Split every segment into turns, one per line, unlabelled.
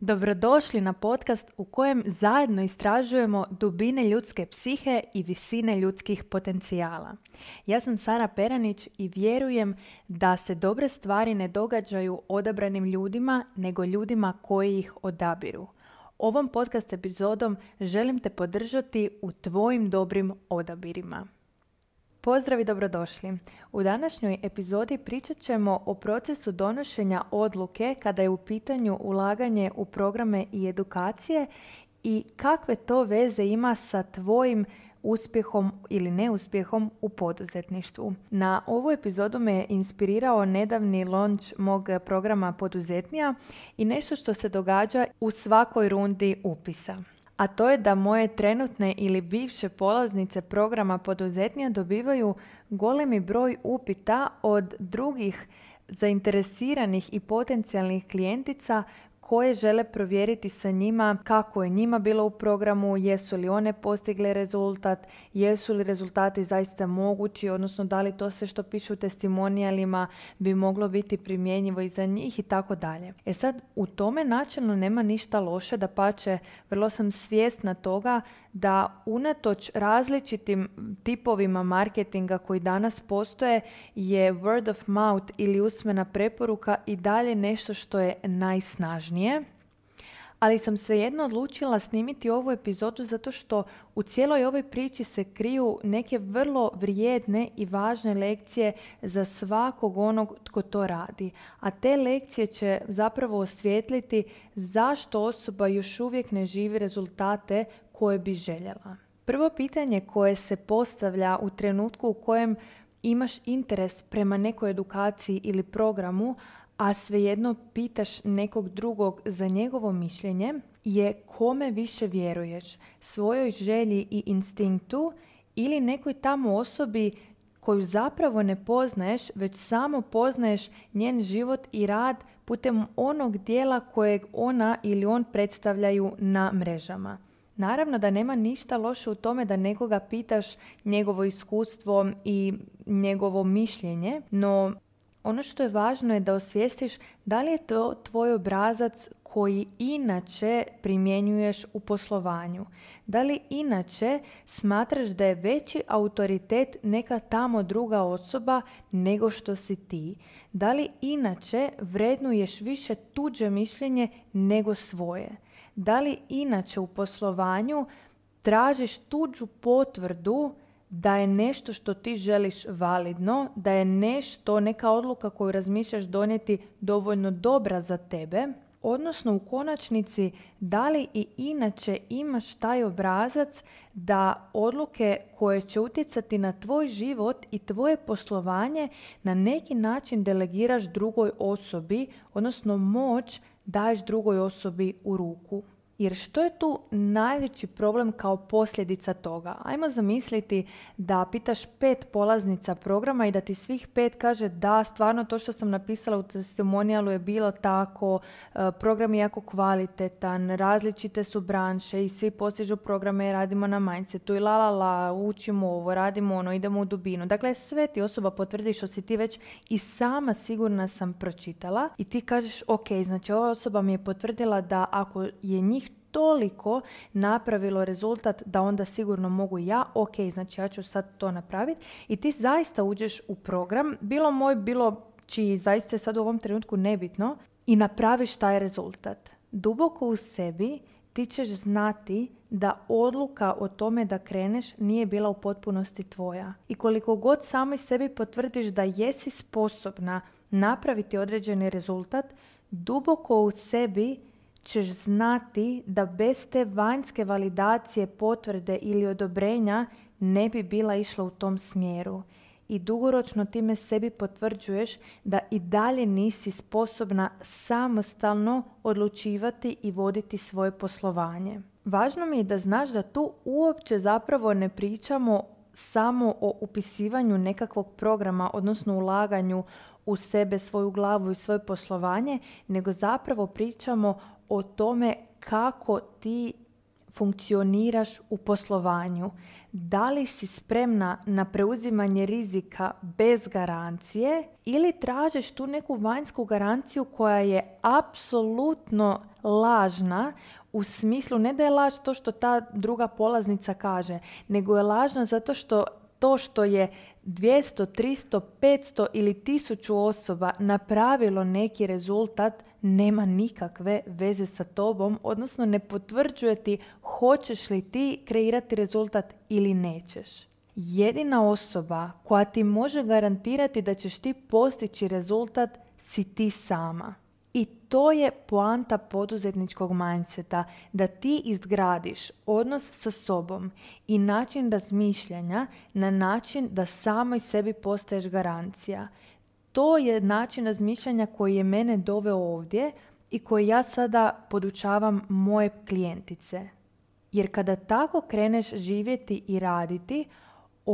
Dobrodošli na podcast u kojem zajedno istražujemo dubine ljudske psihe i visine ljudskih potencijala. Ja sam Sara Peranić i vjerujem da se dobre stvari ne događaju odabranim ljudima, nego ljudima koji ih odabiru. Ovom podcast epizodom želim te podržati u tvojim dobrim odabirima. Pozdrav i dobrodošli. U današnjoj epizodi pričat ćemo o procesu donošenja odluke kada je u pitanju ulaganje u programe i edukacije i kakve to veze ima sa tvojim uspjehom ili neuspjehom u poduzetništvu. Na ovu epizodu me inspirirao nedavni launch mog programa Poduzetnija i nešto što se događa u svakoj rundi upisa a to je da moje trenutne ili bivše polaznice programa poduzetnija dobivaju golemi broj upita od drugih zainteresiranih i potencijalnih klijentica koje žele provjeriti sa njima kako je njima bilo u programu, jesu li one postigle rezultat, jesu li rezultati zaista mogući, odnosno da li to sve što piše u testimonijalima bi moglo biti primjenjivo i za njih i tako dalje. E sad, u tome načelno nema ništa loše, da pače, vrlo sam svjesna toga da unatoč različitim tipovima marketinga koji danas postoje je word of mouth ili usmena preporuka i dalje nešto što je najsnažnije. Ali sam svejedno odlučila snimiti ovu epizodu zato što u cijeloj ovoj priči se kriju neke vrlo vrijedne i važne lekcije za svakog onog tko to radi. A te lekcije će zapravo osvijetliti zašto osoba još uvijek ne živi rezultate koje bi željela. Prvo pitanje koje se postavlja u trenutku u kojem imaš interes prema nekoj edukaciji ili programu, a svejedno pitaš nekog drugog za njegovo mišljenje, je kome više vjeruješ, svojoj želji i instinktu ili nekoj tamo osobi koju zapravo ne poznaješ, već samo poznaješ njen život i rad putem onog dijela kojeg ona ili on predstavljaju na mrežama. Naravno da nema ništa loše u tome da nekoga pitaš njegovo iskustvo i njegovo mišljenje, no ono što je važno je da osvijestiš da li je to tvoj obrazac koji inače primjenjuješ u poslovanju. Da li inače smatraš da je veći autoritet neka tamo druga osoba nego što si ti? Da li inače vrednuješ više tuđe mišljenje nego svoje? Da li inače u poslovanju tražiš tuđu potvrdu da je nešto što ti želiš validno, da je nešto, neka odluka koju razmišljaš donijeti dovoljno dobra za tebe, odnosno u konačnici da li i inače imaš taj obrazac da odluke koje će utjecati na tvoj život i tvoje poslovanje na neki način delegiraš drugoj osobi, odnosno moć daješ drugoj osobi u ruku. Jer što je tu najveći problem kao posljedica toga? Ajmo zamisliti da pitaš pet polaznica programa i da ti svih pet kaže da stvarno to što sam napisala u testimonijalu je bilo tako, e, program je jako kvalitetan, različite su branše i svi postižu programe, radimo na mindsetu i la la la, učimo ovo, radimo ono, idemo u dubinu. Dakle, sve ti osoba potvrdi što si ti već i sama sigurna sam pročitala i ti kažeš ok, znači ova osoba mi je potvrdila da ako je njih toliko napravilo rezultat da onda sigurno mogu ja, ok, znači ja ću sad to napraviti i ti zaista uđeš u program, bilo moj, bilo čiji zaista je sad u ovom trenutku nebitno i napraviš taj rezultat. Duboko u sebi ti ćeš znati da odluka o tome da kreneš nije bila u potpunosti tvoja. I koliko god samoj sebi potvrdiš da jesi sposobna napraviti određeni rezultat, duboko u sebi ćeš znati da bez te vanjske validacije, potvrde ili odobrenja ne bi bila išla u tom smjeru. I dugoročno time sebi potvrđuješ da i dalje nisi sposobna samostalno odlučivati i voditi svoje poslovanje. Važno mi je da znaš da tu uopće zapravo ne pričamo samo o upisivanju nekakvog programa, odnosno ulaganju u sebe, svoju glavu i svoje poslovanje, nego zapravo pričamo o tome kako ti funkcioniraš u poslovanju. Da li si spremna na preuzimanje rizika bez garancije ili tražiš tu neku vanjsku garanciju koja je apsolutno lažna u smislu ne da je laž to što ta druga polaznica kaže, nego je lažna zato što to što je 200, 300, 500 ili 1000 osoba napravilo neki rezultat nema nikakve veze sa tobom, odnosno ne potvrđuje ti hoćeš li ti kreirati rezultat ili nećeš. Jedina osoba koja ti može garantirati da ćeš ti postići rezultat si ti sama. To je poanta poduzetničkog mindseta, da ti izgradiš odnos sa sobom i način razmišljanja na način da samoj sebi postaješ garancija. To je način razmišljanja koji je mene doveo ovdje i koji ja sada podučavam moje klijentice. Jer kada tako kreneš živjeti i raditi,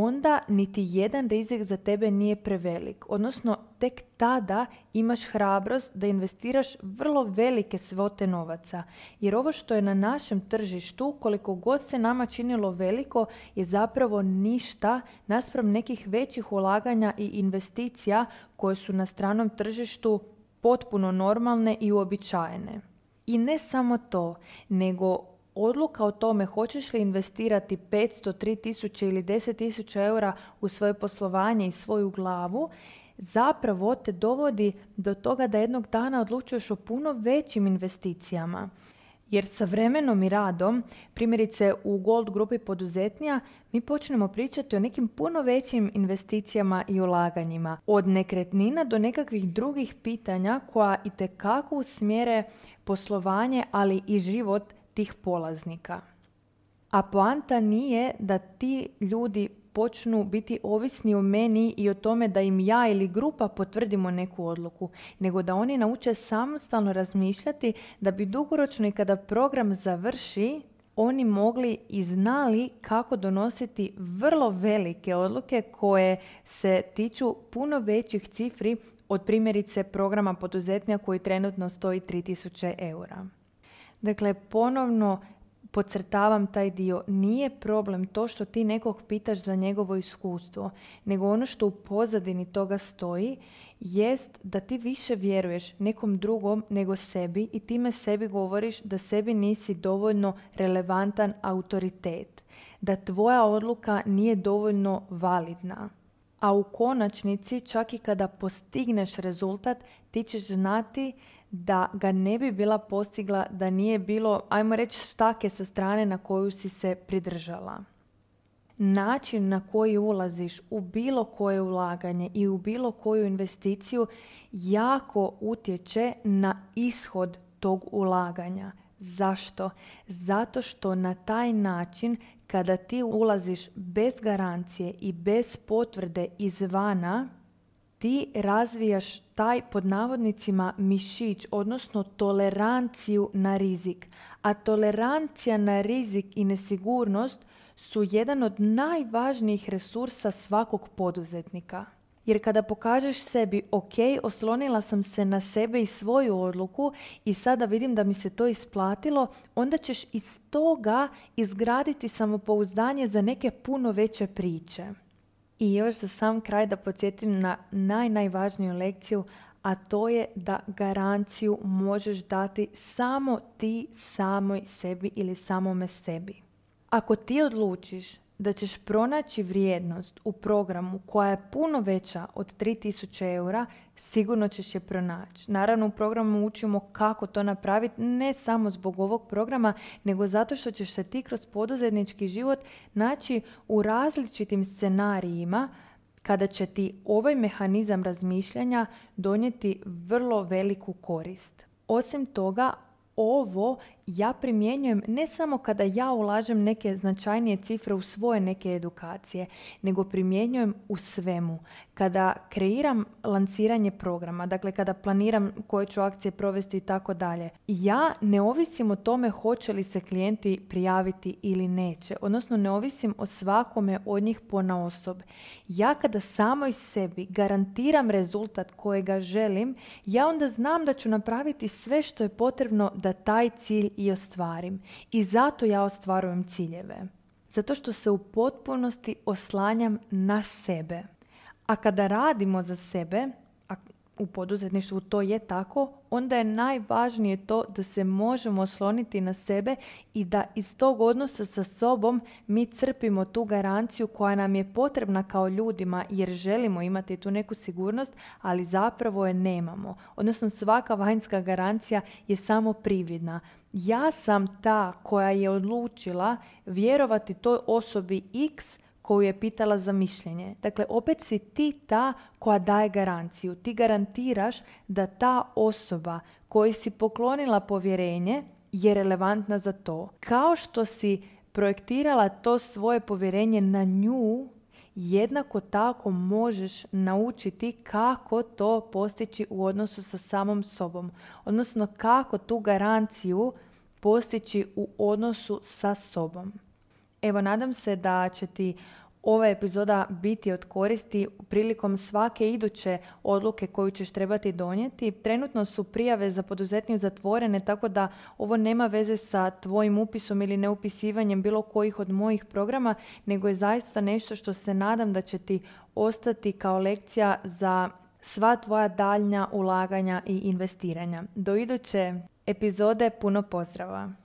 onda niti jedan rizik za tebe nije prevelik. Odnosno, tek tada imaš hrabrost da investiraš vrlo velike svote novaca. Jer ovo što je na našem tržištu, koliko god se nama činilo veliko, je zapravo ništa naspram nekih većih ulaganja i investicija koje su na stranom tržištu potpuno normalne i uobičajene. I ne samo to, nego odluka o tome hoćeš li investirati 500, 3000 ili 10.000 eura u svoje poslovanje i svoju glavu, zapravo te dovodi do toga da jednog dana odlučuješ o puno većim investicijama. Jer sa vremenom i radom, primjerice u Gold grupi poduzetnija, mi počnemo pričati o nekim puno većim investicijama i ulaganjima. Od nekretnina do nekakvih drugih pitanja koja i usmjere poslovanje, ali i život tih polaznika. A poanta nije da ti ljudi počnu biti ovisni o meni i o tome da im ja ili grupa potvrdimo neku odluku, nego da oni nauče samostalno razmišljati da bi dugoročno i kada program završi, oni mogli i znali kako donositi vrlo velike odluke koje se tiču puno većih cifri od primjerice programa poduzetnja koji trenutno stoji 3000 eura. Dakle, ponovno podcrtavam taj dio. Nije problem to što ti nekog pitaš za njegovo iskustvo, nego ono što u pozadini toga stoji jest da ti više vjeruješ nekom drugom nego sebi i time sebi govoriš da sebi nisi dovoljno relevantan autoritet, da tvoja odluka nije dovoljno validna. A u konačnici, čak i kada postigneš rezultat, ti ćeš znati da ga ne bi bila postigla da nije bilo, ajmo reći, štake sa strane na koju si se pridržala. Način na koji ulaziš u bilo koje ulaganje i u bilo koju investiciju jako utječe na ishod tog ulaganja. Zašto? Zato što na taj način kada ti ulaziš bez garancije i bez potvrde izvana, ti razvijaš taj pod navodnicima mišić, odnosno toleranciju na rizik. A tolerancija na rizik i nesigurnost su jedan od najvažnijih resursa svakog poduzetnika. Jer kada pokažeš sebi, ok, oslonila sam se na sebe i svoju odluku i sada vidim da mi se to isplatilo, onda ćeš iz toga izgraditi samopouzdanje za neke puno veće priče. I još za sam kraj da podsjetim na naj, najvažniju lekciju, a to je da garanciju možeš dati samo ti samoj sebi ili samome sebi. Ako ti odlučiš da ćeš pronaći vrijednost u programu koja je puno veća od 3000 eura, sigurno ćeš je pronaći. Naravno u programu učimo kako to napraviti, ne samo zbog ovog programa, nego zato što ćeš se ti kroz poduzetnički život naći u različitim scenarijima kada će ti ovaj mehanizam razmišljanja donijeti vrlo veliku korist. Osim toga, ovo ja primjenjujem ne samo kada ja ulažem neke značajnije cifre u svoje neke edukacije, nego primjenjujem u svemu. Kada kreiram lanciranje programa, dakle kada planiram koje ću akcije provesti i tako dalje, ja ne ovisim o tome hoće li se klijenti prijaviti ili neće, odnosno ne ovisim o svakome od njih pona osob. Ja kada samoj sebi garantiram rezultat kojega želim, ja onda znam da ću napraviti sve što je potrebno da taj cilj i ostvarim. I zato ja ostvarujem ciljeve. Zato što se u potpunosti oslanjam na sebe. A kada radimo za sebe, u poduzetništvu to je tako, onda je najvažnije to da se možemo osloniti na sebe i da iz tog odnosa sa sobom mi crpimo tu garanciju koja nam je potrebna kao ljudima jer želimo imati tu neku sigurnost, ali zapravo je nemamo. Odnosno svaka vanjska garancija je samo prividna. Ja sam ta koja je odlučila vjerovati toj osobi X koju je pitala za mišljenje. Dakle, opet si ti ta koja daje garanciju. Ti garantiraš da ta osoba koju si poklonila povjerenje je relevantna za to. Kao što si projektirala to svoje povjerenje na nju, jednako tako možeš naučiti kako to postići u odnosu sa samom sobom. Odnosno kako tu garanciju postići u odnosu sa sobom. Evo, nadam se da će ti ova epizoda biti od koristi prilikom svake iduće odluke koju ćeš trebati donijeti. Trenutno su prijave za poduzetnju zatvorene, tako da ovo nema veze sa tvojim upisom ili neupisivanjem bilo kojih od mojih programa, nego je zaista nešto što se nadam da će ti ostati kao lekcija za sva tvoja daljnja ulaganja i investiranja. Do iduće epizode puno pozdrava!